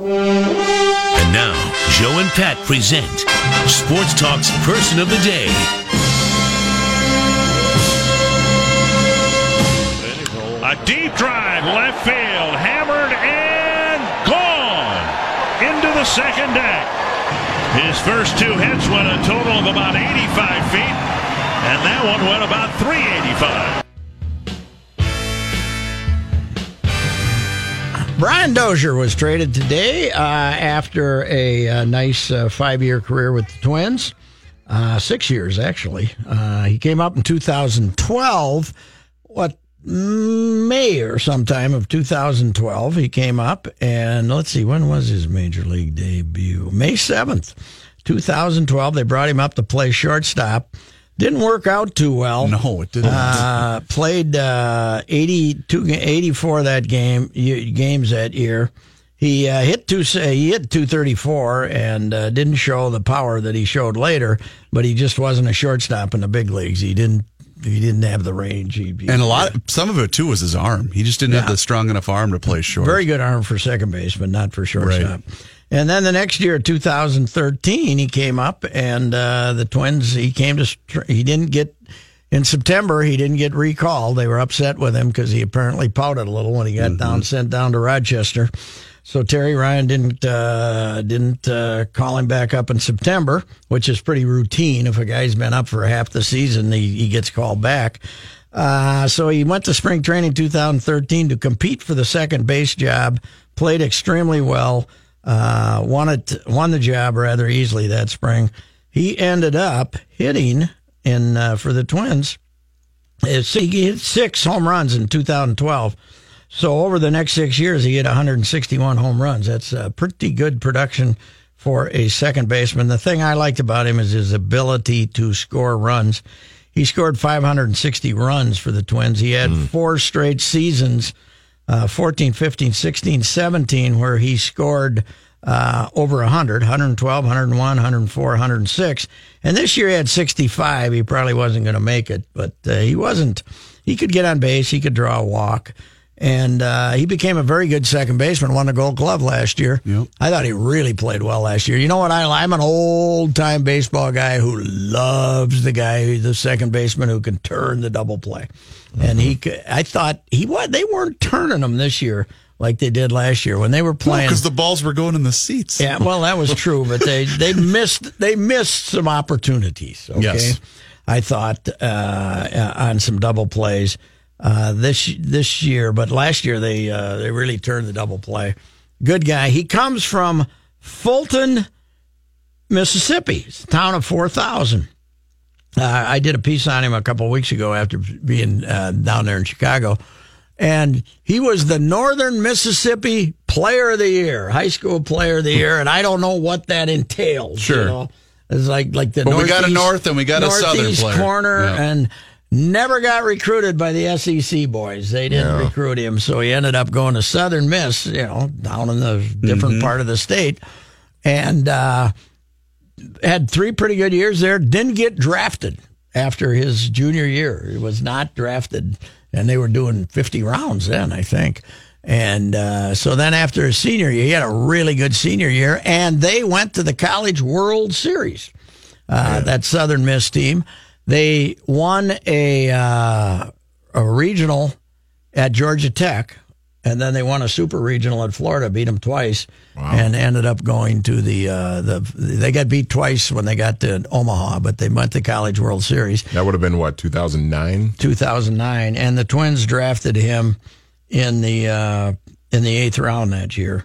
And now, Joe and Pat present Sports Talk's Person of the Day. A deep drive, left field, hammered and gone into the second deck. His first two hits went a total of about 85 feet, and that one went about 385. Brian Dozier was traded today uh, after a, uh nice uh, five year career with the Twins. Uh, six years, actually. Uh, he came up in 2012. What, May or sometime of 2012, he came up. And let's see, when was his major league debut? May 7th, 2012. They brought him up to play shortstop. Didn't work out too well. No, it didn't. Uh, played uh, 82, 84 that game games that year. He uh, hit two. He hit two thirty four and uh, didn't show the power that he showed later. But he just wasn't a shortstop in the big leagues. He didn't. He didn't have the range. He, he, and a lot, some of it too was his arm. He just didn't Yeah. have the strong enough arm to play short. very good arm for second base, but not for shortstop. And then the next year, 2013, he came up, and uh, the Twins. He came to. He didn't get in September. He didn't get recalled. They were upset with him because he apparently pouted a little when he got down sent down to Rochester. So Terry Ryan didn't uh, didn't uh, call him back up in September, which is pretty routine. If a guy's been up for half the season, he, he gets called back. Uh, so he went to spring training 2013 to compete for the second base job. Played extremely well. Uh, won it, won the job rather easily that spring. He ended up hitting in uh, for the Twins. He hit six home runs in 2012. So over the next six years, he hit 161 home runs. That's a pretty good production for a second baseman. The thing I liked about him is his ability to score runs. He scored 560 runs for the Twins. He had four straight seasons, uh, 14, 15, 16, 17, where he scored uh, over 100, 112, 101, 104, 106. And this year he had 65. He probably wasn't going to make it, but uh, he wasn't. He could get on base. He could draw a walk. And uh, he became a very good second baseman. Won the Gold Glove last year. Yep. I thought he really played well last year. You know what? I, I'm an old time baseball guy who loves the guy, the second baseman who can turn the double play. And he, could, I thought he what they weren't turning them this year like they did last year when they were playing. because the balls were going in the seats. Yeah, well, that was true, but they they missed they missed some opportunities. Okay, Yes. I thought uh, on some double plays uh, this this year, but last year they uh, they really turned the double play. Good guy. He comes from Fulton, Mississippi, it's a town of four thousand. Uh, I did a piece on him a couple of weeks ago after being uh, down there in Chicago. And he was the Northern Mississippi Player of the Year, high school Player of the Year, and I don't know what that entails. Sure. you know? it's like like the But we got a north and we got a southern player. corner, Yeah. and never got recruited by the SEC boys. They didn't recruit him, so he ended up going to Southern Miss, you know, down in the different Mm-hmm. part of the state, and. uh had three pretty good years there. Didn't get drafted after his junior year. He was not drafted, and they were doing 50 rounds then, I think. And uh, so then after his senior year, he had a really good senior year, and they went to the College World Series. Uh, That Southern Miss team, they won a uh, a regional at Georgia Tech and then they won a super regional at Florida, beat them twice, and ended up going to the uh, the. They got beat twice when they got to Omaha, but they went to College World Series. That would have been what 2009. 2009, and the Twins drafted him in the uh, in the eighth round that year,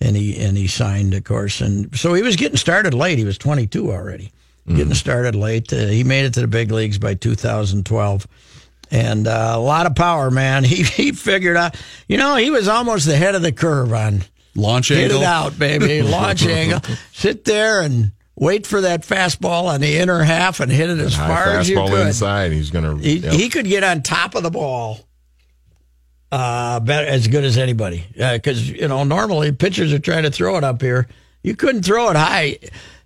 and he and he signed, of course, and so he was getting started late. He was 22 already, getting started late. Uh, he made it to the big leagues by 2012 and uh, a lot of power, man. He he figured out, you know, he was almost the head of the curve on Launch hit angle. it out, baby, launch angle. Sit there and wait for that fastball on the inner half and hit it as far as you fastball could. inside. He's gonna. He yep. he could get on top of the ball. Uh, better, as good as anybody. Because, you know, normally pitchers are trying to throw it up here. You couldn't throw it high.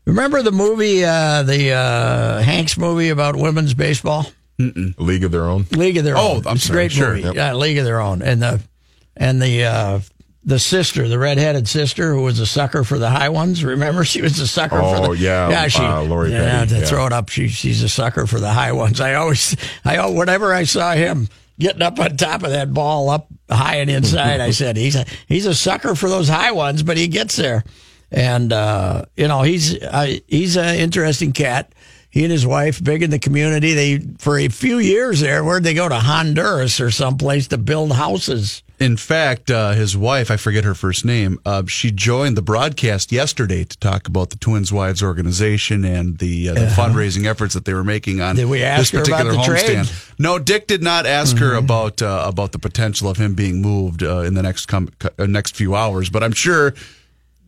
Remember the movie, uh, the uh, Hanks movie about women's baseball? League of their own. League of Their Oh, Own. Oh, I'm it's sorry, great sure, movie. yep. Yeah, League of Their Own, and the and the uh, the sister, the redheaded sister, who was a sucker for the high ones. Remember, she was a sucker. for Oh, the, yeah, yeah. She, uh, Lori yeah, Petty, to yeah. throw it up, she she's a sucker for the high ones. I always, I al- whenever I saw him getting up on top of that ball, up high and inside, I said he's a he's a sucker for those high ones, but he gets there, and uh, you know he's uh, he's an interesting cat. He and his wife, big in the community. They for a few years there, where'd they go to Honduras or someplace to build houses? In fact, uh, his wife, I forget her first name, uh, she joined the broadcast yesterday to talk about the Twins Wives organization and the, uh, the fundraising efforts that they were making on Did we ask this particular homestand. No, Dick did not ask her about uh, about the potential of him being moved uh, in the next com- uh, next few hours, but I'm sure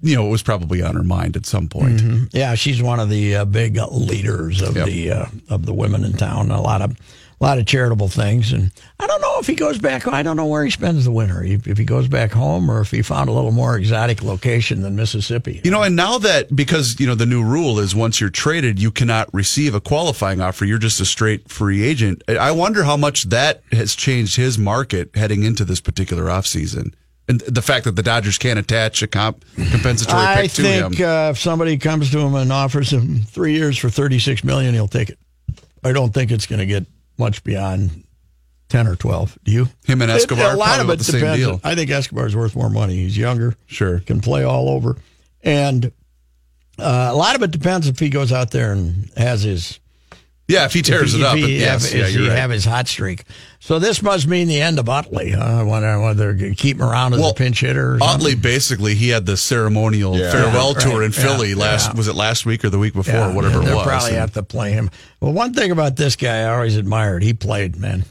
you know it was probably on her mind at some point. Yeah, she's one of the uh, big leaders of Yep. the uh, of the women in town. A lot of a lot of charitable things, and I don't know if he goes back. I don't know where he spends the winter. If if he goes back home, or if he found a little more exotic location than Mississippi. You know, and now that because you know the new rule is once you're traded, you cannot receive a qualifying offer. You're just a straight free agent. I wonder how much that has changed his market heading into this particular offseason. And the fact that the Dodgers can't attach a comp compensatory I pick to think him. I think uh, if somebody comes to him and offers him three years for thirty six million, he'll take it. I don't think it's going to get much beyond ten or twelve. Do you? Him and Escobar a lot of it depends. I think Escobar's worth more money. He's younger, Sure. can play all over, and uh, a lot of it depends if he goes out there and has his Yeah, if he tears if it he- up, if he, yes, have, yeah, if you're he right. have his hot streak. So this must mean the end of Utley. Huh? I wonder whether they're going to keep him around as Well, a pinch hitter. Or Oddly, basically, he had the ceremonial Yeah. farewell Yeah, tour right. in Philly Yeah, last. Was it last week or the week before? Yeah, whatever they'll it was. probably And- have to play him. Well, one thing about this guy I always admired, he played, man.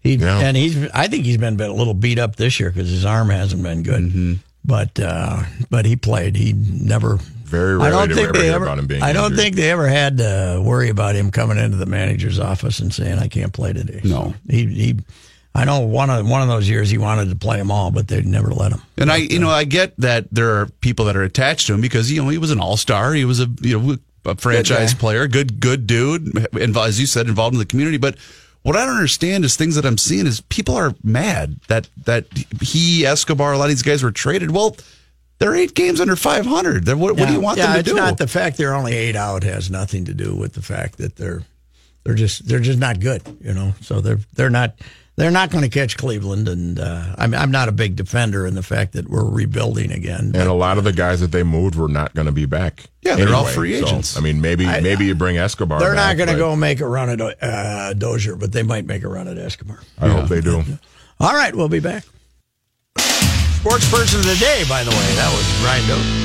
He Yeah. and he's. I think he's been a little beat up this year because his arm hasn't been good. Mm-hmm. But uh, but he played. He never. Very I rarely don't do we think ever they hear ever. about him being I don't injured. think they ever had to worry about him coming into the manager's office and saying, "I can't play today." No. He he. I know one of one of those years he wanted to play them all, but they never let him. And I, you uh, know, I get that there are people that are attached to him because you know he was an all star. He was a you know a franchise guy. player, good good dude, inv- as you said, involved in the community. But what I don't understand is things that I'm seeing is people are mad that that he Escobar, a lot of these guys were traded. Well, they're eight games under 500. They're, what, what do you want yeah, them to it's do? not the fact they're only eight out has nothing to do with the fact that they're they're just they're just not good, you know. So they're they're not they're not going to catch Cleveland, and uh, I'm I'm not a big defender in the fact that we're rebuilding again. And a lot of the guys that they moved were not going to be back. Yeah, they're all anyway. free So, agents. I mean, maybe maybe you bring Escobar. they're not going to go make a run at uh, Dozier, but they might make a run at Escobar. I hope they do. All right, we'll be back. Sports person of the day, by the way, that was Brian Dozier.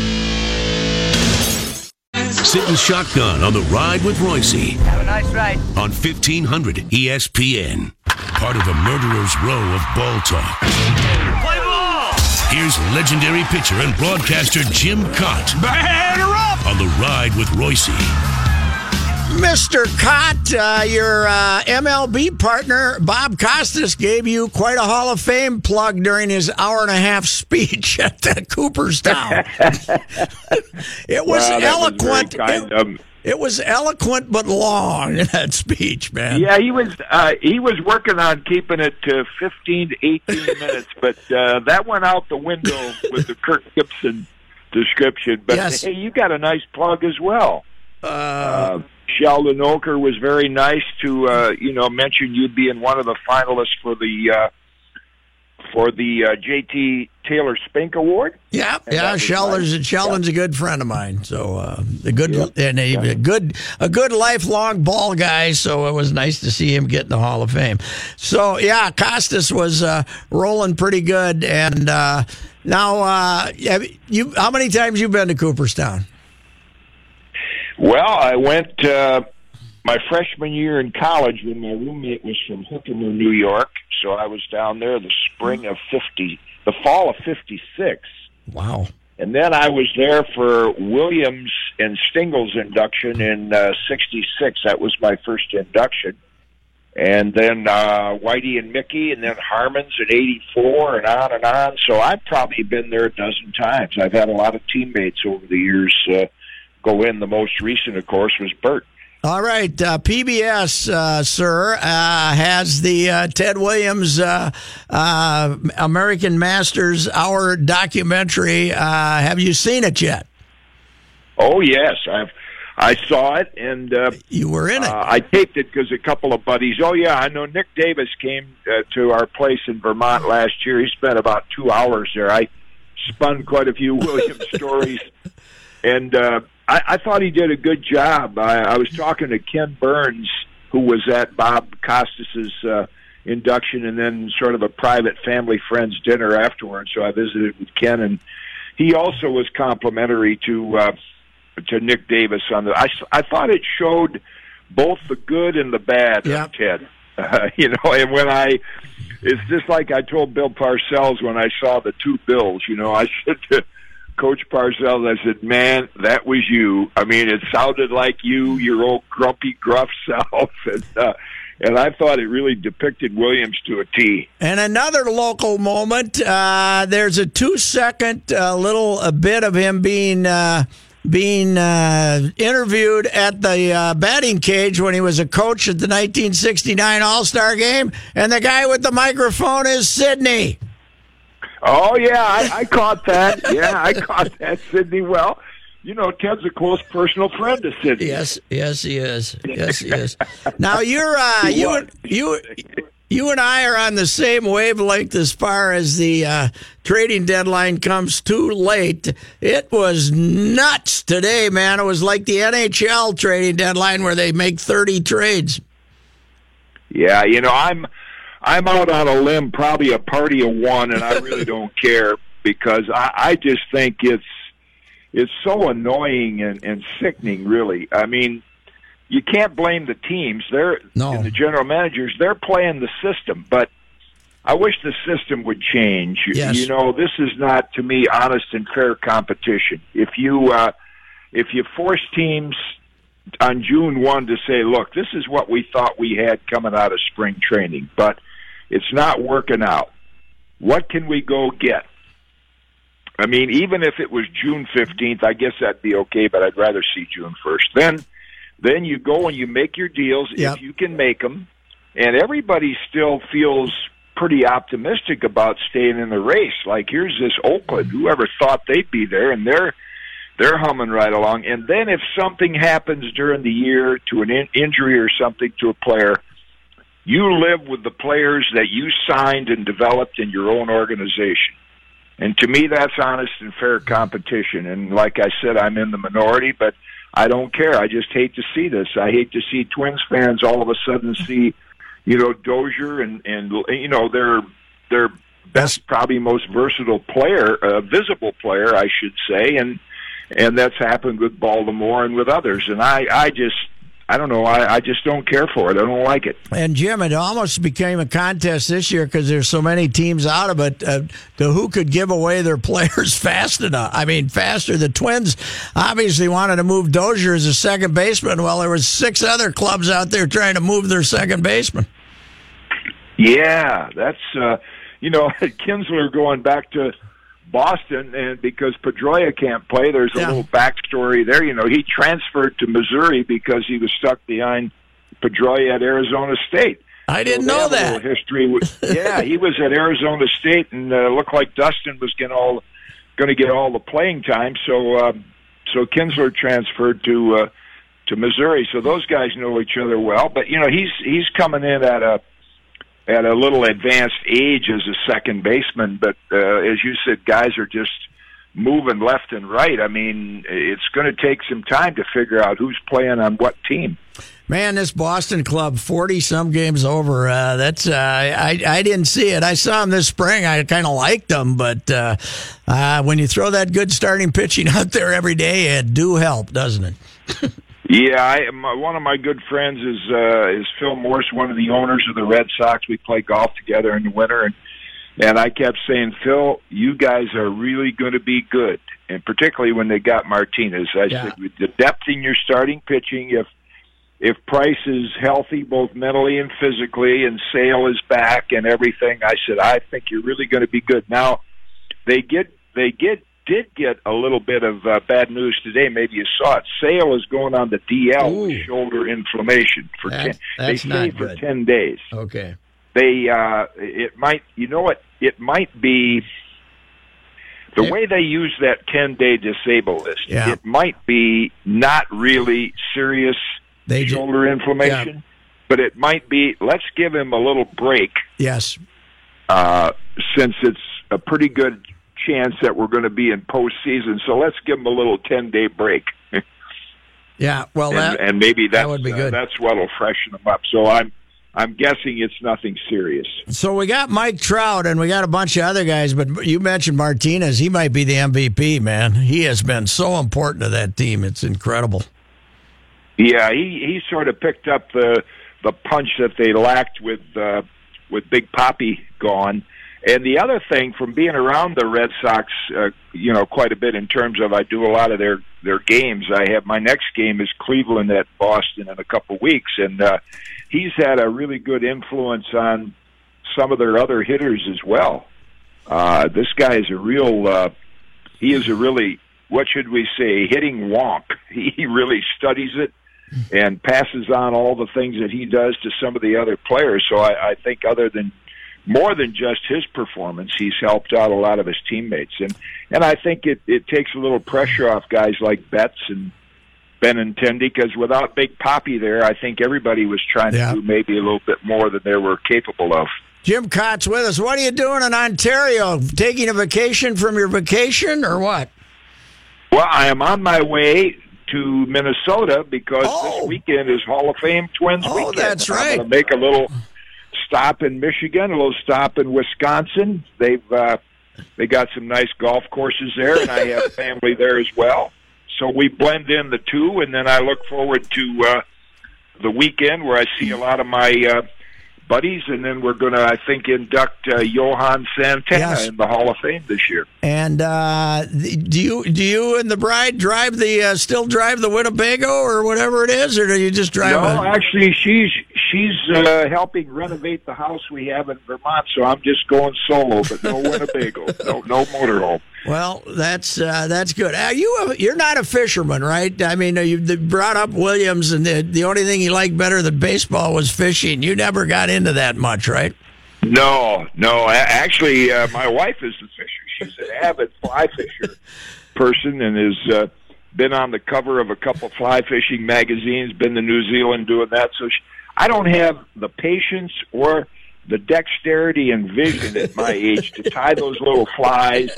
Sitting shotgun on the ride with Royce Have a nice ride. on 1500 ESPN. Part of the Murderer's Row of Ball Talk. Play ball! Here's legendary pitcher and broadcaster Jim Kaat Batter up! on the ride with Royce. Mr. Kaat, uh, your uh, MLB partner, Bob Costas, gave you quite a Hall of Fame plug during his hour and a half speech at the Cooperstown. it was was eloquent. kind it, him. it was eloquent but long, that speech, man. Yeah, he was uh, he was working on keeping it to 15 to 18 minutes, but uh, that went out the window with the Kirk Gibson description. But Yes. hey, you got a nice plug as well. Uh, Sheldon Ocker was very nice to uh, you know mention you being one of the finalists for the uh, for the uh, JG Taylor Spink Award. Yeah, And yeah. Sheldon's nice. Sheldon's a good friend of mine, so uh, a good and a, a good a good lifelong ball guy. So it was nice to see him get in the Hall of Fame. So yeah, Costas was uh, rolling pretty good, and uh, now uh, you how many times you been to Cooperstown? Well, I went uh, my freshman year in college when my roommate was from Herkimer, New York. So I was down there the spring of fifty, the fall of fifty six. Wow. And then I was there for Williams and Stengel's induction in uh, '66. That was my first induction. And then uh, Whitey and Mickey, and then Harmon's in '84, and on and on. So I've probably been there a dozen times. I've had a lot of teammates over the years uh, go in. The most recent, of course, was Bert. All right, uh, PBS, uh, sir, uh, has the uh, Ted Williams uh, uh, American Masters Hour documentary. Uh, have you seen it yet? Oh yes, I've I saw it, and uh, You were in it. I taped it because a couple of buddies. Oh yeah, I know Nick Davis came uh, to our place in Vermont last year. He spent about two hours there. I spun quite a few Williams stories, and uh, I, I thought he did a good job. I, I was talking to Ken Burns, who was at Bob Costas's uh, induction, and then sort of a private family friends dinner afterwards. So I visited with Ken, and he also was complimentary to. Uh, to Nick Davis on the. I, I thought it showed both the good and the bad Yeah. of Ted. Uh, you know, and when I, it's just like I told Bill Parcells when I saw the two bills. You know, I said to Coach Parcells, I said, "Man, that was you. I mean, it sounded like you, your old grumpy, gruff self." And, uh, and I thought it really depicted Williams to a T. And another local moment. Uh, there's a two-second uh, little a bit of him being uh, being uh, interviewed at the uh, batting cage when he was a coach at the 1969 All-Star Game, and the guy with the microphone is Sidney. Oh yeah, I, I caught that. Yeah, I caught that, Sidney. Well, you know, Ted's a close personal friend to Sidney. Yes, yes, he is. Yes, he is. Now you're uh, you and you. You and I are on the same wavelength as far as the uh, trading deadline comes too late. It was nuts today, man. It was like the NHL trading deadline where they make 30 trades. Yeah, you know, I'm I'm out on a limb, probably a party of one, and I really don't care because I, I just think it's it's so annoying and, and sickening. Really, I mean, you can't blame the teams. They're No. and the general managers. They're playing the system, but I wish the system would change. You- Yes. You know, this is not to me honest and fair competition. If you uh, if you force teams on June 1 to say, look, this is what we thought we had coming out of spring training, but it's not working out. What can we go get? I mean, even if it was June 15th, I guess that'd be okay, but I'd rather see June 1st. Then then you go and you make your deals Yep. if you can make them, and everybody still feels pretty optimistic about staying in the race. Like here's this Oakland, whoever thought they'd be there, and they're they're humming right along. And then if something happens during the year to an in- injury or something to a player, you live with the players that you signed and developed in your own organization. And to me, that's honest and fair competition. And like I said, I'm in the minority, but I don't care. I just hate to see this. I hate to see Twins fans all of a sudden see, you know, Dozier and and you know their their best, probably most versatile player, uh, visible player, I should say, and and that's happened with Baltimore and with others. And I I just I don't know. I, I just don't care for it. I don't like it. And Jim, it almost became a contest this year because there's so many teams out of it uh, to who could give away their players fast enough. I mean, faster. The Twins obviously wanted to move Dozier as a second baseman. Well, there was six other clubs out there trying to move their second baseman. Yeah, that's uh, you know Kinsler going back to Boston, and because Pedroia can't play, there's a Yeah. little backstory there. You know, he transferred to Missouri because he was stuck behind Pedroia at Arizona State. I didn't So know that. history. With, yeah, he was at Arizona State, and uh, looked like Dustin was going all going to get all the playing time. So, um, so Kinsler transferred to uh, to Missouri. So those guys know each other well. But you know, he's he's coming in at a at a little advanced age as a second baseman. But uh, as you said, guys are just moving left and right. I mean, it's going to take some time to figure out who's playing on what team. Man, this Boston club, forty some games over. Uh, that's uh, I I didn't see it. I saw them this spring. I kind of liked them, but uh, uh, when you throw that good starting pitching out there every day, it do help, doesn't it? yeah, I, my, one of my good friends is uh, is Phil Morse, one of the owners of the Red Sox. We play golf together in the winter, and and I kept saying, Phil, you guys are really going to be good, and particularly when they got Martinez. I Yeah. said, with the depth in your starting pitching, if if Price is healthy both mentally and physically, and Sale is back and everything, I said, I think you're really going to be good. Now, they get they get did get a little bit of uh, bad news today. Maybe you saw it. Sale is going on the DL with shoulder inflammation for That- ten. They that's say not for ten days Okay. they uh it might you know what it might be the Yeah. way they use that 10 day disable list Yeah. it might be not really serious They shoulder inflammation but it might be let's give him a little break Yes. uh since it's a pretty good chance that we're going to be in postseason so let's give them a little 10 day break Yeah. Well, and, that and maybe that's would be uh, good. that's what'll freshen them up so i'm i'm guessing it's nothing serious So we got Mike Trout and we got a bunch of other guys, but you mentioned Martinez. He might be the MVP, man. He has been so important to that team. It's incredible. Yeah, he he sort of picked up the the punch that they lacked with uh, with Big Papi gone. And the other thing from being around the Red Sox, uh, you know, quite a bit in terms of I do a lot of their their games. I have my next game is Cleveland at Boston in a couple weeks, and uh, he's had a really good influence on some of their other hitters as well. Uh, this guy is a real. Uh, he is a really what should we say hitting wonk. He really studies it and passes on all the things that he does to some of the other players. So I, I think other than more than just his performance, he's helped out a lot of his teammates, and and I think it it takes a little pressure off guys like Betts and Benintendi because without Big Papi there, I think everybody was trying Yeah. to do maybe a little bit more than they were capable of. Jim Kaat's with us. What are you doing in Ontario? Taking a vacation from your vacation or what? Well, I am on my way to Minnesota because Oh. this weekend is Hall of Fame Twins Oh, weekend. that's right. I'm going to make a little stop in Michigan, a little stop in Wisconsin. They've uh, they got some nice golf courses there, and I have family there as well. So we blend in the two, and then I look forward to uh, the weekend where I see a lot of my uh, buddies, and then we're going to, I think, induct uh, Johan Santana Yes. in the Hall of Fame this year. And uh, do you do you and the bride drive the uh, still drive the Winnebago or whatever it is, or do you just drive? No, a, actually, she's she's uh, helping renovate the house we have in Vermont, so I'm just going solo, but no Winnebago, no no motorhome. Well, that's uh, that's good. Are you a, you're not a fisherman, right? I mean, you brought up Williams, and the, the only thing he liked better than baseball was fishing. You never got into that much, right? No, no. Actually, uh, my wife is a fisher. She's an avid fly fisher person, and has uh, been on the cover of a couple fly fishing magazines. Been to New Zealand doing that. So she, I don't have the patience or the dexterity and vision at my age to tie those little flies.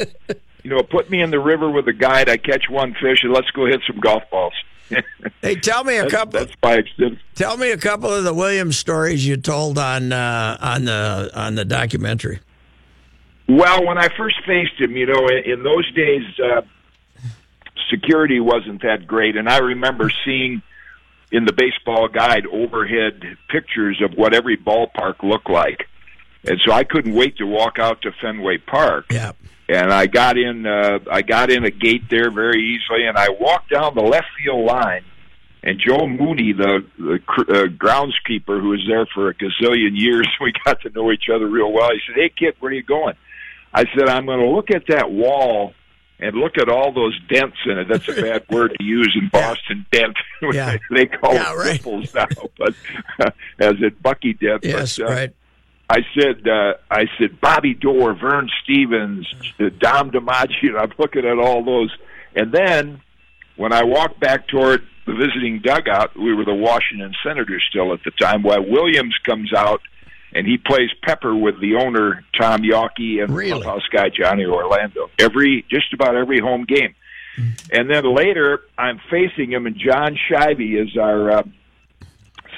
You know, put me in the river with a guide. I catch one fish, and let's go hit some golf balls. Hey, tell me a That's, couple. that's extent. Tell me a couple of the Williams stories you told on uh, on the on the documentary. Well, when I first faced him, you know, in, in those days, uh, security wasn't that great, and I remember seeing in the baseball guide overhead pictures of what every ballpark looked like, and so I couldn't wait to walk out to Fenway Park. Yeah. And I got in, uh, I got in a gate there very easily, and I walked down the left field line. And Joe Mooney, the, the cr- uh, groundskeeper who was there for a gazillion years, we got to know each other real well. He said, "Hey, kid, where are you going?" I said, I'm going to look at that wall and look at all those dents in it. That's a bad word to use in Boston, dent. Yeah. they call Yeah, it right. ripples now, but as in Bucky Dent. Yes, but, uh, right. I said, uh, I said, Bobby Doerr, Vern Stephens, Dom DiMaggio. I'm looking at all those. And then when I walked back toward the visiting dugout, we were the Washington Senators still at the time, while Williams comes out and he plays pepper with the owner Tom Yawkey and Really? clubhouse guy Johnny Orlando every just about every home game. And then later, I'm facing him, and John Schaive is our uh,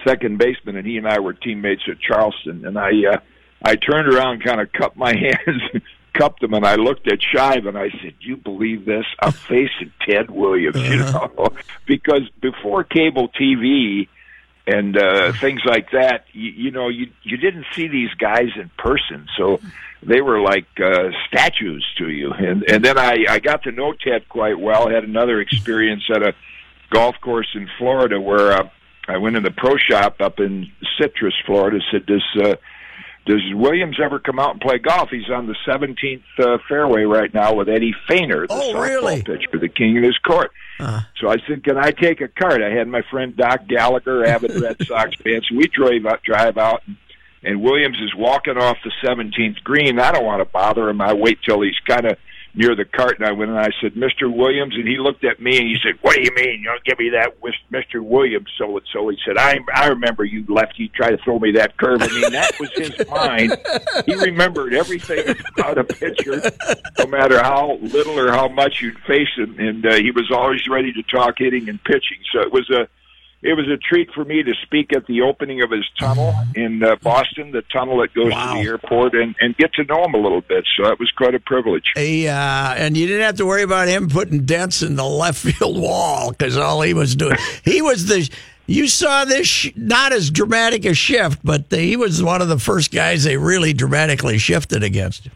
second baseman, and he and I were teammates at Charleston. And I, uh, I turned around, kind of cupped my hands, cupped them, and I looked at Schaive, and I said, "You believe this? I'm facing Ted Williams, you know, because before cable TV." and uh, things like that. You, you know, you you didn't see these guys in person, so they were like uh, statues to you. And and then I I got to know Ted quite well. Had another experience at a golf course in Florida where uh, I went in the pro shop up in Citrus, Florida. Said, "Does uh, does Williams ever come out and play golf?" He's on the 17th uh, fairway right now with Eddie Feigner, the Oh, softball really? pitcher, the king of his court. Uh. So I said, "Can I take a cart?" I had my friend Doc Gallagher, avid Red Sox fan. So we drive out, drive out, and, and Williams is walking off the 17th green. I don't want to bother him. I wait till he's kind of near the cart, and I went and I said, "Mr. Williams," and he looked at me and he said, "What do you mean? You don't give me that, with Mr. Williams?" So and so he said, "I I remember you left. You tried to throw me that curve. I mean, that was his mind. He remembered everything about a pitcher, no matter how little or how much you'd face him, and uh, he was always ready to talk hitting and pitching. So it was a it was a treat for me to speak at the opening of his tunnel in uh, Boston, the tunnel that goes Wow. to the airport, and, and get to know him a little bit. So that was quite a privilege. He, uh, and you didn't have to worry about him putting dents in the left field wall because all he was doing, he was the. You saw this sh- not as dramatic a shift, but the, he was one of the first guys they really dramatically shifted against.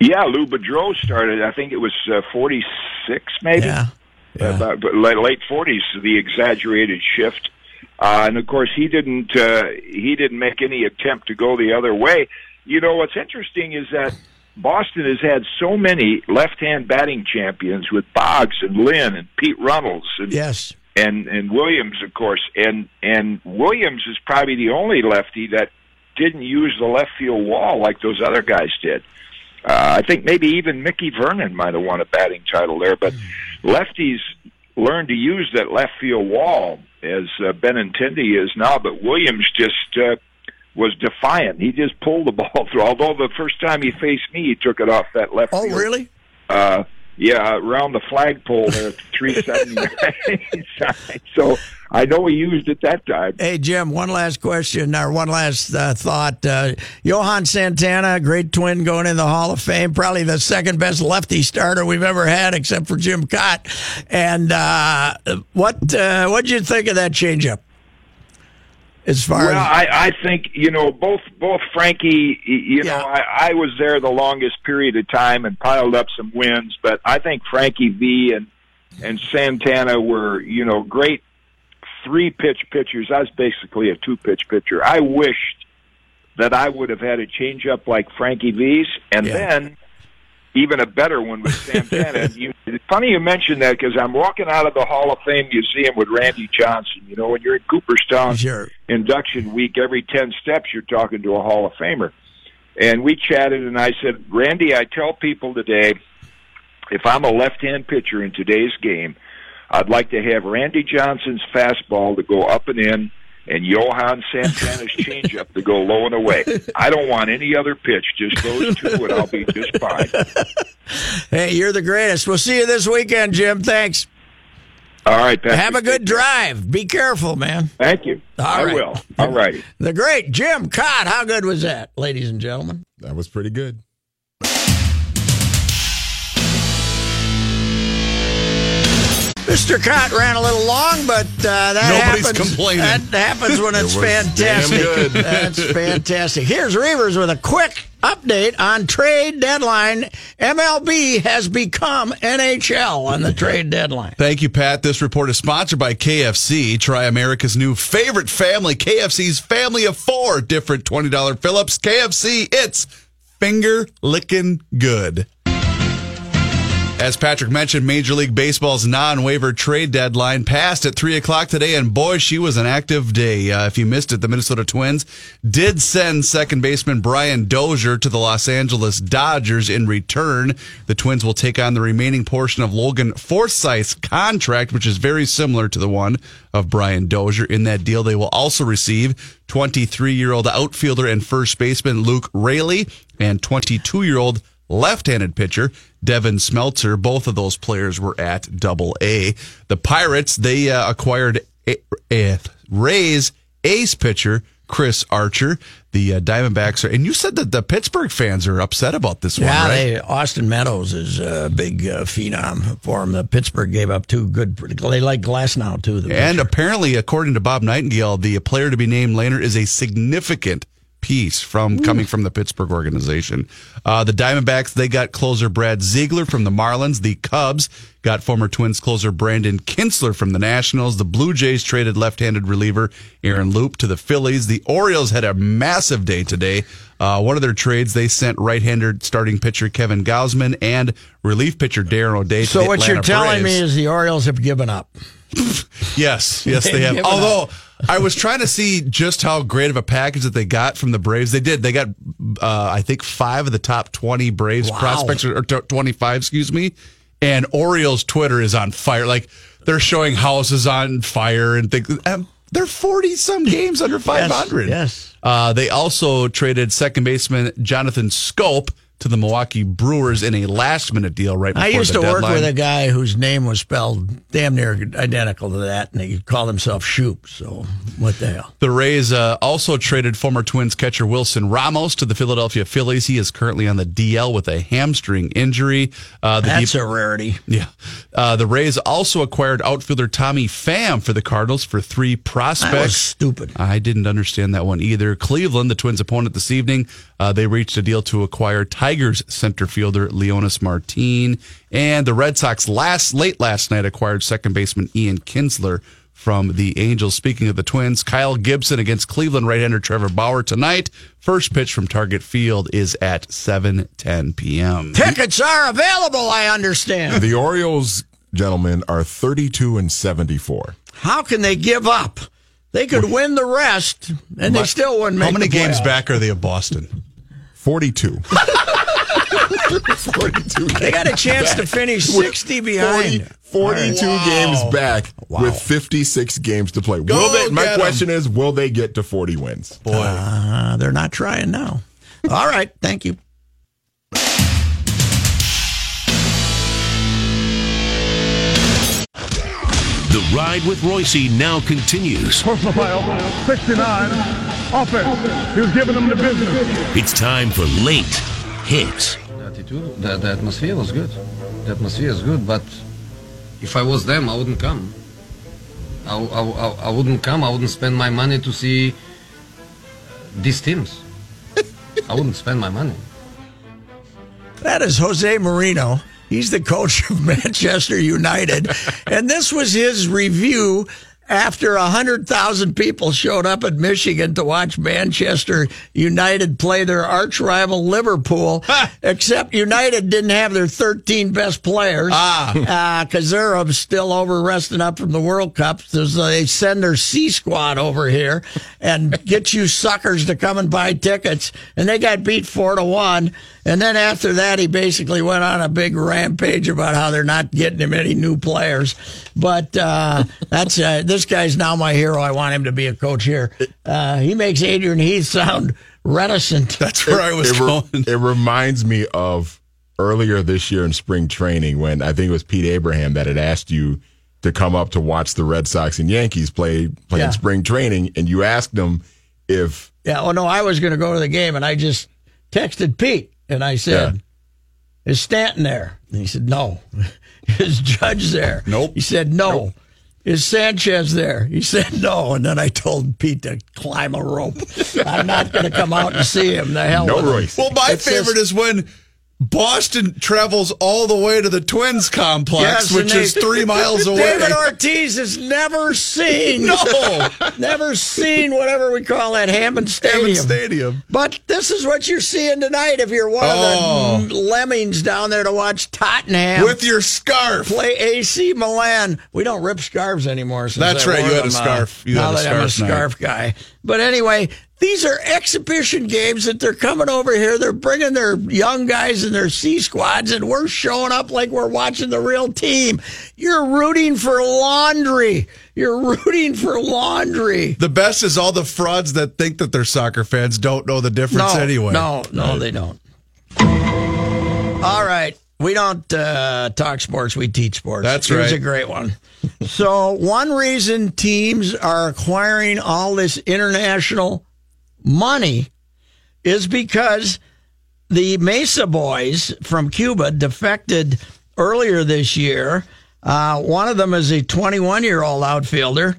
Yeah, Lou Boudreau started. I think it was uh, forty six, maybe. Yeah, Uh, about- but late late forties, the exaggerated shift, uh, and of course he didn't uh, he didn't make any attempt to go the other way. You know what's interesting is that Boston has had so many left-hand batting champions with Boggs and Lynn and Pete Runnels and yes, and and Williams, of course, and and Williams is probably the only lefty that didn't use the left field wall like those other guys did. Uh, I think maybe even Mickey Vernon might have won a batting title there, but lefties learned to use that left field wall as uh, Benintendi is now. But Williams just uh, was defiant. He just pulled the ball through. Although the first time he faced me, he took it off that left. Field. Oh, field really? uh, yeah, around the flagpole there at the 379. So I know he used it that time. Hey, Jim, one last question or one last uh, thought. Uh, Johan Santana, great twin going in the Hall of Fame, probably the second best lefty starter we've ever had, except for Jim Kaat. And uh, what uh, what'd you think of that changeup? As far Well, as I, I think you know both both Frankie. You Yeah. know, I, I was there the longest period of time and piled up some wins, but I think Frankie V and and Santana were you know great three pitch pitchers. I was basically a two pitch pitcher. I wished that I would have had a changeup like Frankie V's, and Yeah. then even a better one with Santana. you, it's funny you mentioned that because I'm walking out of the Hall of Fame museum with Randy Johnson. You know, when you're in Cooperstown Sure. induction week, every 10 steps, you're talking to a Hall of Famer. And we chatted, and I said, Randy, I tell people today, if I'm a left hand pitcher in today's game, I'd like to have Randy Johnson's fastball to go up and in and Johan Santana's changeup to go low and away. I don't want any other pitch, just those two, and I'll be just fine. hey, you're the greatest. We'll see you this weekend, Jim. Thanks. All right, Patrick. Have a good drive. Be careful, man. Thank you. All I right. will. All righty. The great Jim Kaat. How good was that, ladies and gentlemen? That was pretty good. Mr. Kaat ran a little long, but uh, that Nobody's happens. complaining. That happens when it's was fantastic. damn good. That's fantastic. Here's Reuvers with a quick update on trade deadline. MLB has become NHL on the trade deadline. Thank you, Pat. This report is sponsored by KFC. Try America's new favorite family, KFC's family of four different $20 Fill Ups. KFC, it's finger licking good. As Patrick mentioned, Major League Baseball's non-waiver trade deadline passed at 3 o'clock today, and boy, she was an active day. Uh, if you missed it, the Minnesota Twins did send second baseman Brian Dozier to the Los Angeles Dodgers in return. The Twins will take on the remaining portion of Logan Forsythe's contract, which is very similar to the one of Brian Dozier. In that deal, they will also receive 23-year-old outfielder and first baseman Luke Raley and 22-year-old left-handed pitcher Devin Smeltzer. Both of those players were at Double A. The Pirates they uh, acquired a, a Rays ace pitcher Chris Archer. The uh, Diamondbacks are, and you said that the Pittsburgh fans are upset about this Yeah, one, right? they, Austin Meadows is a big uh, phenom for him. The Pittsburgh gave up two good. Tyler Glasnow too. And pitcher. apparently, according to Bob Nightingale, the player to be named later is a significant piece from coming from the Pittsburgh organization. Uh, the Diamondbacks they got closer Brad Ziegler from the Marlins. The Cubs got former Twins closer Brandon Kintzler from the Nationals. The Blue Jays traded left-handed reliever Aaron Loup to the Phillies. The Orioles had a massive day today. Uh, one of their trades, they sent right-handed starting pitcher Kevin Gausman and relief pitcher Darren O'Day. to so what you're telling Braves. me is the Orioles have given up. Yes, yes, they They've Although I was trying to see just how great of a package that they got from the Braves. They did. They got, uh, I think, five of the top twenty Braves Wow. prospects, or twenty-five, excuse me. And Orioles Twitter is on fire. Like they're showing houses on fire and things. Um, they're forty some games under five hundred. yes. Uh, they also traded second baseman Jonathan Schoop to the Milwaukee Brewers in a last-minute deal right before I used to work with a guy whose name was spelled damn near identical to that, and he called himself Shoop. So what the hell? The Rays uh, also traded former Twins catcher Wilson Ramos to the Philadelphia Phillies. He is currently on the DL with a hamstring injury. Uh, the That's deep- a rarity. yeah. Uh, the Rays also acquired outfielder Tommy Pham for the Cardinals for three That was prospects. stupid. I didn't understand that one either. Cleveland, the Twins' opponent this evening, uh, they reached a deal to acquire Tigers center fielder Leonys Martin, and the Red Sox last late last night acquired second baseman Ian Kinsler from the Angels. Speaking of the Twins, Kyle Gibson against Cleveland right-hander Trevor Bauer tonight. First pitch from Target Field is at 7:10 p.m. Tickets are available. I understand. The Orioles, gentlemen, are 32 and 74. How can they give up? They could win the rest, and they still wouldn't make How many the games back are they of Boston? 42. 42 They got a chance to finish 60 behind. 40, 42 games back with 56 games to play. will they, my get 'em. question is, will they get to 40 wins? Boy. Uh, they're not trying now. All right. Thank you. The ride with Royce now continues. Personal foul, 69, offense. He was giving them the business. It's time for late hits. The the atmosphere was good. The atmosphere is good, but if I was them, I wouldn't come. I, I, I, I wouldn't come. I wouldn't spend my money to see these teams. I wouldn't spend my money. That is Jose Mourinho. He's the coach of Manchester United. and this was his review after 100,000 people showed up at Michigan to watch Manchester United play their arch rival Liverpool, except United didn't have their 13 best players. Ah. Because they're uh, still over resting up from the World Cup. So they send their C squad over here and get you suckers to come and buy tickets. And they got beat 4 to 1. And then after that, he basically went on a big rampage about how they're not getting him any new players. But uh, that's uh, this guy's now my hero. I want him to be a coach here. Uh, he makes Adrian Heath sound reticent. That's where I was it, re- going. it reminds me of earlier this year in spring training when I think it was Pete Abraham that had asked you to come up to watch the Red Sox and Yankees play play Yeah. in spring training, and you asked him if Yeah. Oh no, I was going to go to the game, and I just texted Pete, and I said, "Is Stanton there?" And he said, "No." Is Judge there? Nope. He said, "No." Is Sanchez there? He said no, and then I told Pete to climb a rope. I'm not going to come out and see him. The hell no. Royce. Well, my It's favorite just- is when Boston travels all the way to the Twins complex, Yes, which and is three miles away. David Ortiz has never seen, No. never seen whatever we call that Hammond Stadium. Hammond Stadium. But this is what you're seeing tonight if you're one Oh. of the lemmings down there to watch Tottenham With your scarf. play AC Milan. We don't rip scarves anymore. That's right, you had a uh, scarf. You had a that I'm a scarf scarf guy. But anyway, these are exhibition games that they're coming over here. They're bringing their young guys and their C squads, and we're showing up like we're watching the real team. You're rooting for laundry. You're rooting for laundry. The best is all the frauds that think that they're soccer fans don't know the difference no, anyway. No, no, they don't. All right. We don't uh, talk sports, we teach sports. That's Here's right. a great one. so, one reason teams are acquiring all this international money is because the Mesa boys from Cuba defected earlier this year. Uh, one of them is a 21 year old outfielder,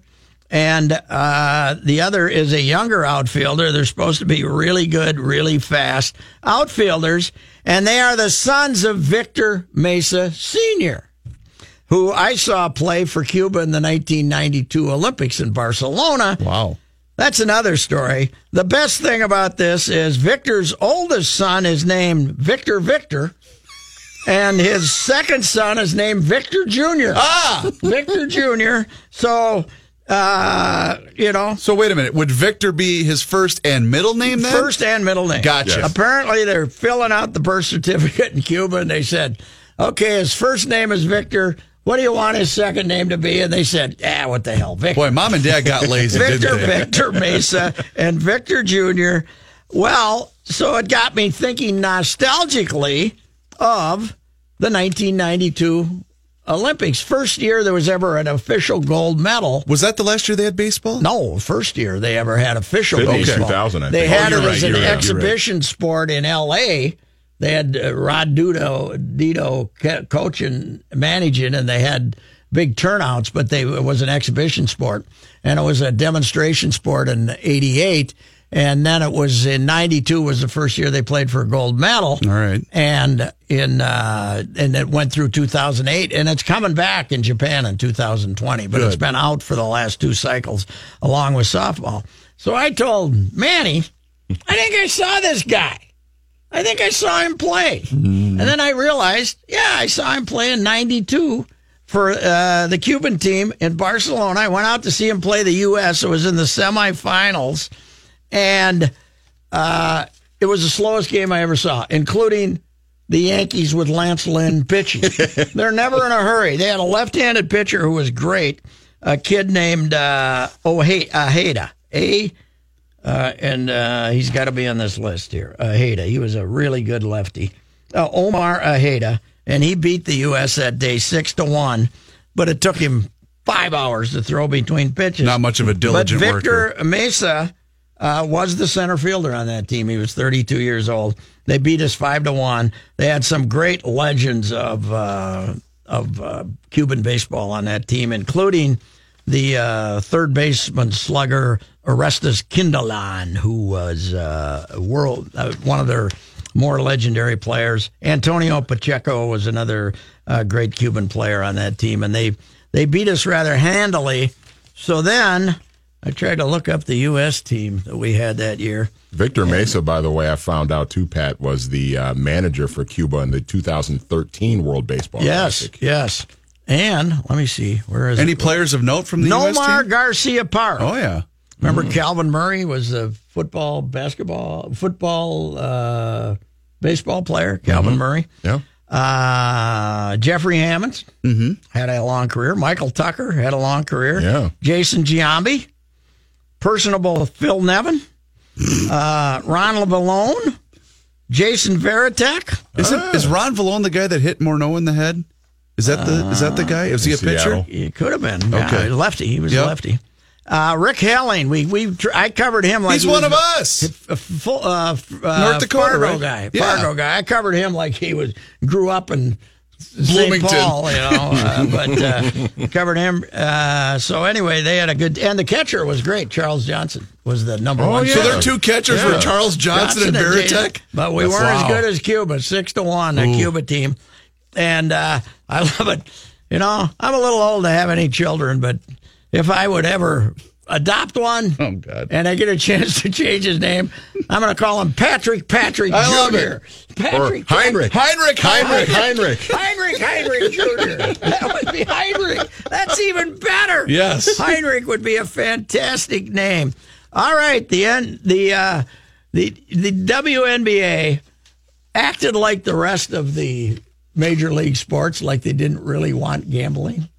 and uh, the other is a younger outfielder. They're supposed to be really good, really fast outfielders, and they are the sons of Victor Mesa Sr., who I saw play for Cuba in the 1992 Olympics in Barcelona. Wow. That's another story. The best thing about this is Victor's oldest son is named Victor Victor, and his second son is named Victor Jr. Ah! Victor Jr. So, uh, you know, So wait a minute. Would Victor be his first and middle name then? first and middle name. Gotcha. Yes. Apparently, they're filling out the birth certificate in Cuba, and they said, okay, his first name is Victor. What do you want his second name to be? And they said, ah, what the hell, Victor. Boy, mom and dad got lazy, Victor, they? Victor Mesa, and Victor Jr. Well, so it got me thinking nostalgically of the 1992 Olympics. First year there was ever an official gold medal. Was that the last year they had baseball? No, first year they ever had official Okay. baseball. 2000, I They think. had Oh, it you're as an right, exhibition sport in L.A. They had uh, Rod Dedeaux, Dedeaux coaching, managing, and they had big turnouts. But they it was an exhibition sport, and it was a demonstration sport in '88. And then it was in '92 was the first year they played for a gold medal. All right. And in uh, and it went through 2008, and it's coming back in Japan in 2020. But it's been out for the last two cycles, along with softball. So I told Manny, I think I saw this guy. I think I saw him play. And then I realized, yeah, I saw him play in 92 for uh, the Cuban team in Barcelona. I went out to see him play the U.S. It was in the semifinals. And uh, it was the slowest game I ever saw, including the Yankees with Lance Lynn pitching. They're never in a hurry. They had a left-handed pitcher who was great, a kid named uh, Ojeda. A uh, and uh, he's got to be on this list here. Ojeda. He was a really good lefty. Uh, Omar Ojeda, and he beat the U.S. that day six to one, but it took him five hours to throw between pitches. Not much of a diligent But Victor worker. Mesa uh, was the center fielder on that team. He was 32 years old. They beat us five to one. They had some great legends of uh, of uh, Cuban baseball on that team, including the uh, third baseman slugger Orestes Kindelán, who was uh, world uh, one of their more legendary players. Antonio Pacheco was another uh, great Cuban player on that team, and they they beat us rather handily. So then I tried to look up the U.S. team that we had that year. Victor Mesa, by the way, I found out too, Pat, was the uh, manager for Cuba in the 2013 World Baseball Yes, Classic. yes. And let me see, where is Any it? players of note from the U.S. Nomar team? Garciaparra. Oh yeah. Remember Calvin Murray was a football, basketball, football, uh, baseball player. Calvin Murray. Yeah. Uh, Jeffrey Hammonds had a long career. Michael Tucker had a long career. Yeah. Jason Giambi, personable Phil Nevin, uh, Ron Villone, Jason Varitek. Isn't is Ron Villone the guy that hit Morneau in the head? Is that the is that the guy? Is he a Seattle. pitcher? He could have been. Okay. Yeah, lefty. He was Yep. lefty. Uh, Rick Helling. We we tr- I covered him like He's he one was of us. a full, uh, f- uh, North Dakota, Fargo right? guy. Yeah. Fargo guy. I covered him like he was grew up in St. Bloomington. Paul, you know, uh, but uh, covered him. Uh, so anyway, they had a good, and the catcher was great. Charles Johnson was the number Oh, one. yeah. So catcher. their two catchers were Charles Johnson, and Jason- Varitek. But we That's- weren't as wow. good as Cuba, six to one, the Cuba team. And uh, I love it. You know, I'm a little old to have any children, but if I would ever adopt one, Oh, God. and I get a chance to change his name, I'm going to call him Patrick Patrick I love Jr. it. Or Patrick Heinrich. Heinrich, Heinrich. Heinrich. Heinrich. Heinrich Heinrich Jr. That would be Heinrich. That's even better. Yes. Heinrich would be a fantastic name. All right, the N, the uh, the the WNBA acted like the rest of the major league sports, like they didn't really want gambling.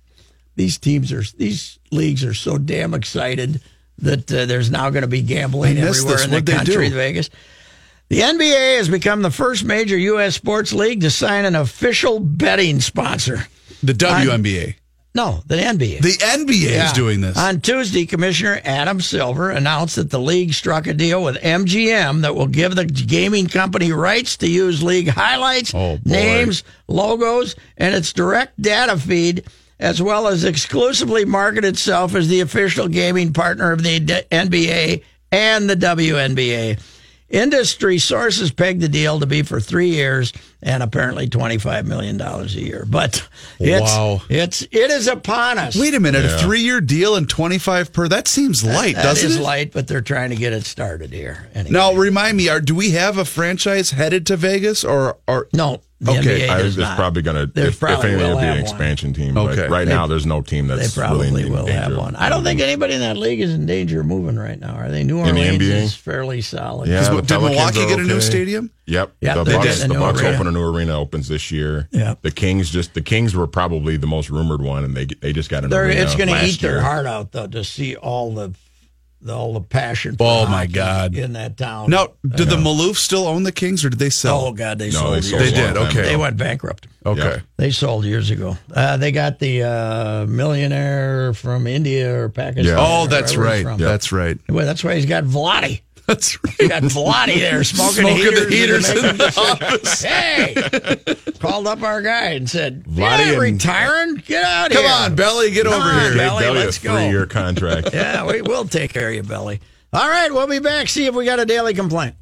These teams are these leagues are so damn excited that uh, there's now going to be gambling everywhere this. in the What'd they country? Vegas. The NBA has become the first major U.S. sports league to sign an official betting sponsor. The WNBA. No, the NBA. The NBA Yeah. is doing this. On Tuesday, Commissioner Adam Silver announced that the league struck a deal with MGM that will give the gaming company rights to use league highlights, Oh, names, logos, and its direct data feed, as well as exclusively market itself as the official gaming partner of the NBA and the WNBA. Industry sources pegged the deal to be for three years and apparently twenty-five million dollars a year. But it's Wow. it's it is upon us. Wait a minute, a three-year deal and twenty-five per. That seems light, That doesn't is it? light, but they're trying to get it started here. Anyway. Now, remind me, are do we have a franchise headed to Vegas or or no, the Okay, NBA I does think it's not. probably going to, There if, if probably anything, will it'll be an have one. expansion team. Okay. But right They- now, there's no team They that's probably really in will danger have one. I don't think anybody in that league is in danger of moving right now. Are they? New In the Orleans NBA? is fairly solid. Yeah, the did Milwaukee are get a new stadium? Yep. Yep, the Bucks, the new Bucks arena. open a new arena opens this year. Yep. The Kings just the Kings were probably the most rumored one, and they they just got an They're, arena it's going to last eat their heart out though to see all the, the all the passion. For Oh, my God. In that town. Now, do the Maloof still own the Kings, or did they sell? Oh God, they No, sold. they years sold They a did, okay. They went bankrupt. okay. Yeah. They sold years ago. Uh, they got the uh, millionaire from India or Pakistan. Yeah. Oh, that's wherever he's right. from. That's right. Well, that's why he's got Vlade. That's right. He got Vlade there smoking, Smoking heaters the heaters and in the office. Hey, called up our guy and said, Vlade "Yeah, and- retiring. Get out Come here. Come on, Belly, get Come over on, here. Belly, Belly, let's a go. three-year contract. Yeah, we will take care of you, Belly. All right, we'll be back. See if we got a daily complaint.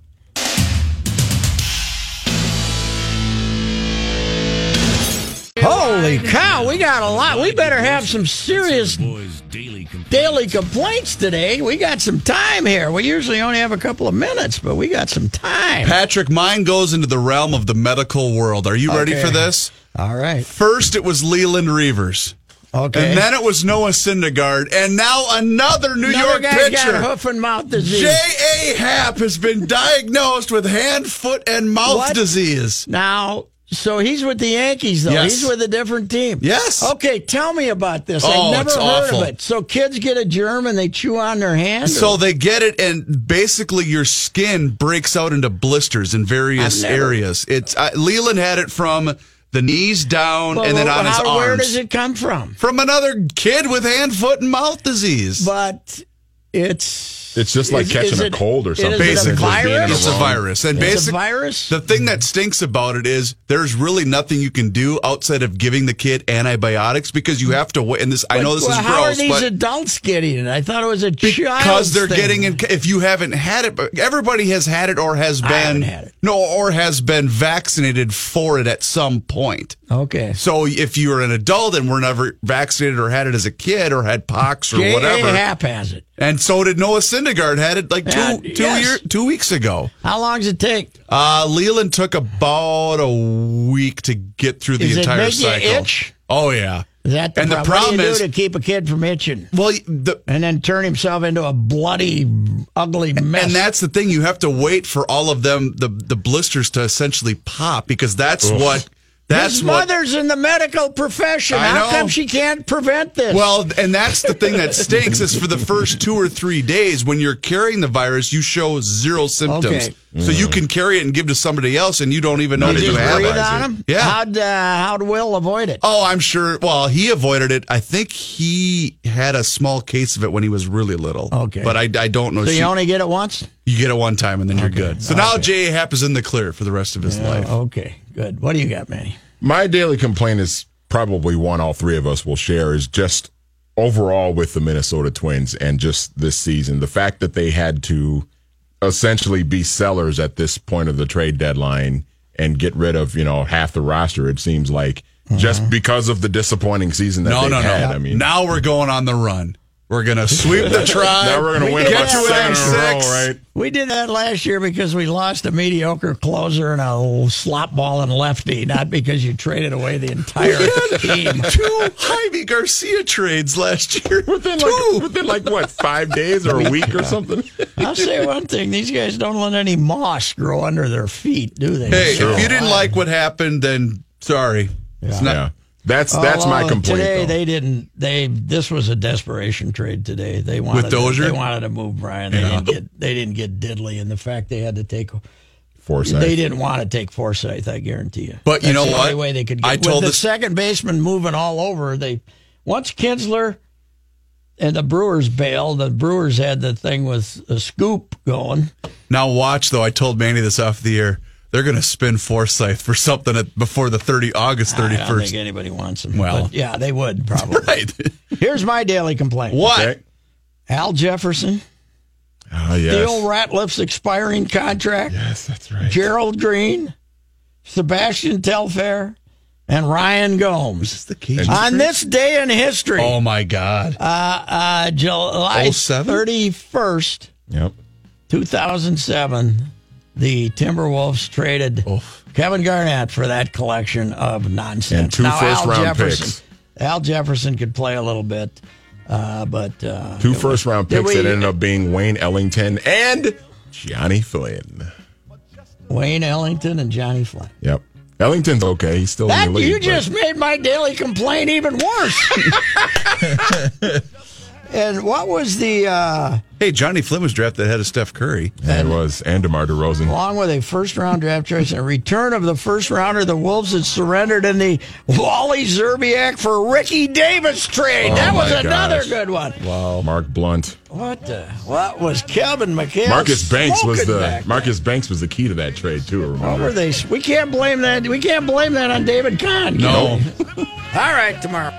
Holy cow, we got a lot. We better have some serious Boys Daily Complaint. daily complaints today. We got some time here. We usually only have a couple of minutes, but we got some time. Patrick, mine goes into the realm of the medical world. Are you ready Okay. for this? All right. First, it was Leland Reuvers. Okay. And then it was Noah Syndergaard. And now another New Another York guy got pitcher. hoof and mouth disease. J.A. Happ has been diagnosed with hand, foot, and mouth What? disease. Now, so he's with the Yankees, though. Yes. He's with a different team. Yes. Okay, tell me about this. Oh, I've never it's heard awful. of it. So kids get a germ and they chew on their hand? So or- they get it, and basically your skin breaks out into blisters in various never- areas. It's uh, Leland had it from the knees down, Well, and then well, on his how- arms. Where does it come from? From another kid with hand, foot, and mouth disease. But it's. It's just like is- catching is a cold or is something. it a virus? it's a virus, and It's a virus? The thing that stinks about it is there's really nothing you can do outside of giving the kid antibiotics because you have to wait. And this, I know this well, is how gross, are these but adults getting it? I thought it was a child. because they're thing. getting it. If you haven't had it, but everybody has had it or has I been haven't had it. no or has been vaccinated for it at some point. Okay. So if you're an adult and were never vaccinated or had it as a kid or had pox or J.A. whatever, Happ has it. and so did Noah Syndergaard had it like two Yeah, two yes. year two weeks ago. How long does it take? Uh, Leland took about a week to get through the Does it entire make you cycle. itch? Oh yeah. Is that the And the problem? What do you is- do to keep a kid from itching? Well, the and then turn himself into a bloody, ugly mess. and that's the thing. You have to wait for all of them, the the blisters, to essentially pop because that's what that's His what. mother's in the medical profession. I How know. come she can't prevent this? Well, and that's the thing that stinks is for the first two or three days when you're carrying the virus, you show zero symptoms. Okay. So you can carry it and give to somebody else, and you don't even know you that you have it. on him. Yeah. How'd uh, how'd Will avoid it? Oh, I'm sure. Well, he avoided it. I think he had a small case of it when he was really little. Okay. But I, I don't know. So She- you only get it once? You get it one time and then you're good. So now J.A. Happ is in the clear for the rest of his life. Okay, good. What do you got, Manny? My daily complaint is probably one all three of us will share is just overall with the Minnesota Twins and just this season, the fact that they had to essentially be sellers at this point of the trade deadline and get rid of, you know, half the roster, it seems like, just mm-hmm. because of the disappointing season that No, they've no, no. had. I mean, now we're going on the run. We're gonna sweep the tribe. now we're going to win get about to seven in a row, six. right? We did that last year because we lost a mediocre closer and a slop ball and lefty, not because you traded away the entire team. Two Jaime Garcia trades last year. Within like, within like what, five days or a week or something? I'll say one thing: these guys don't let any moss grow under their feet, do they? Hey, So- if you didn't like what happened, then sorry. It's not. yeah. That's that's my oh, complaint. Today though. they didn't. They this was a desperation trade today. They wanted with Dozier? they wanted to move Brian. They didn't get they didn't get Diddley, and the fact they had to take Forsythe. they didn't want to take Forsythe. I guarantee you. But you That's know the what? Only way they could get I with told the this- second baseman moving all over. They once Kinsler and the Brewers bailed. The Brewers had the thing with a Schoop going. Now watch though. I told Manny this off the air. They're going to spin Forsythe for something at, before the thirty August 31st. I don't think anybody wants him. Well. But yeah, they would probably. Right. Here's my daily complaint. What? Okay. Al Jefferson, Oh, yes. Theo Ratliff's expiring contract. yes, that's right. Gerald Green, Sebastian Telfair, and Ryan Gomes. the Cajun On this day in history, Oh my God. uh, uh, July 07? 31st, Yep. 2007, the Timberwolves traded Kevin Garnett for that collection of nonsense. And two now, Al first-round Jefferson, picks. Al Jefferson could play a little bit, uh, but uh, Two first round picks we- that ended up being Wayne Ellington and Johnny Flynn. Wayne Ellington and Johnny Flynn. Yep. Ellington's okay. He's still That in the league. you but- just made my daily complaint even worse. and what was the uh, Hey, Johnny Flynn was drafted ahead of Steph Curry. Yeah, it was. And DeMar DeRozan. along with a first round draft choice and a return of the first rounder, the Wolves had surrendered in the Wally Szczerbiak for Ricky Davis trade. Oh, that was another gosh. good one. Wow. Mark Blount. What the? What was Kevin McHale? Marcus Banks was the back Marcus Banks was the key to that trade too. What were they? We can't blame that. We can't blame that on David Kahn. No. All right, tomorrow.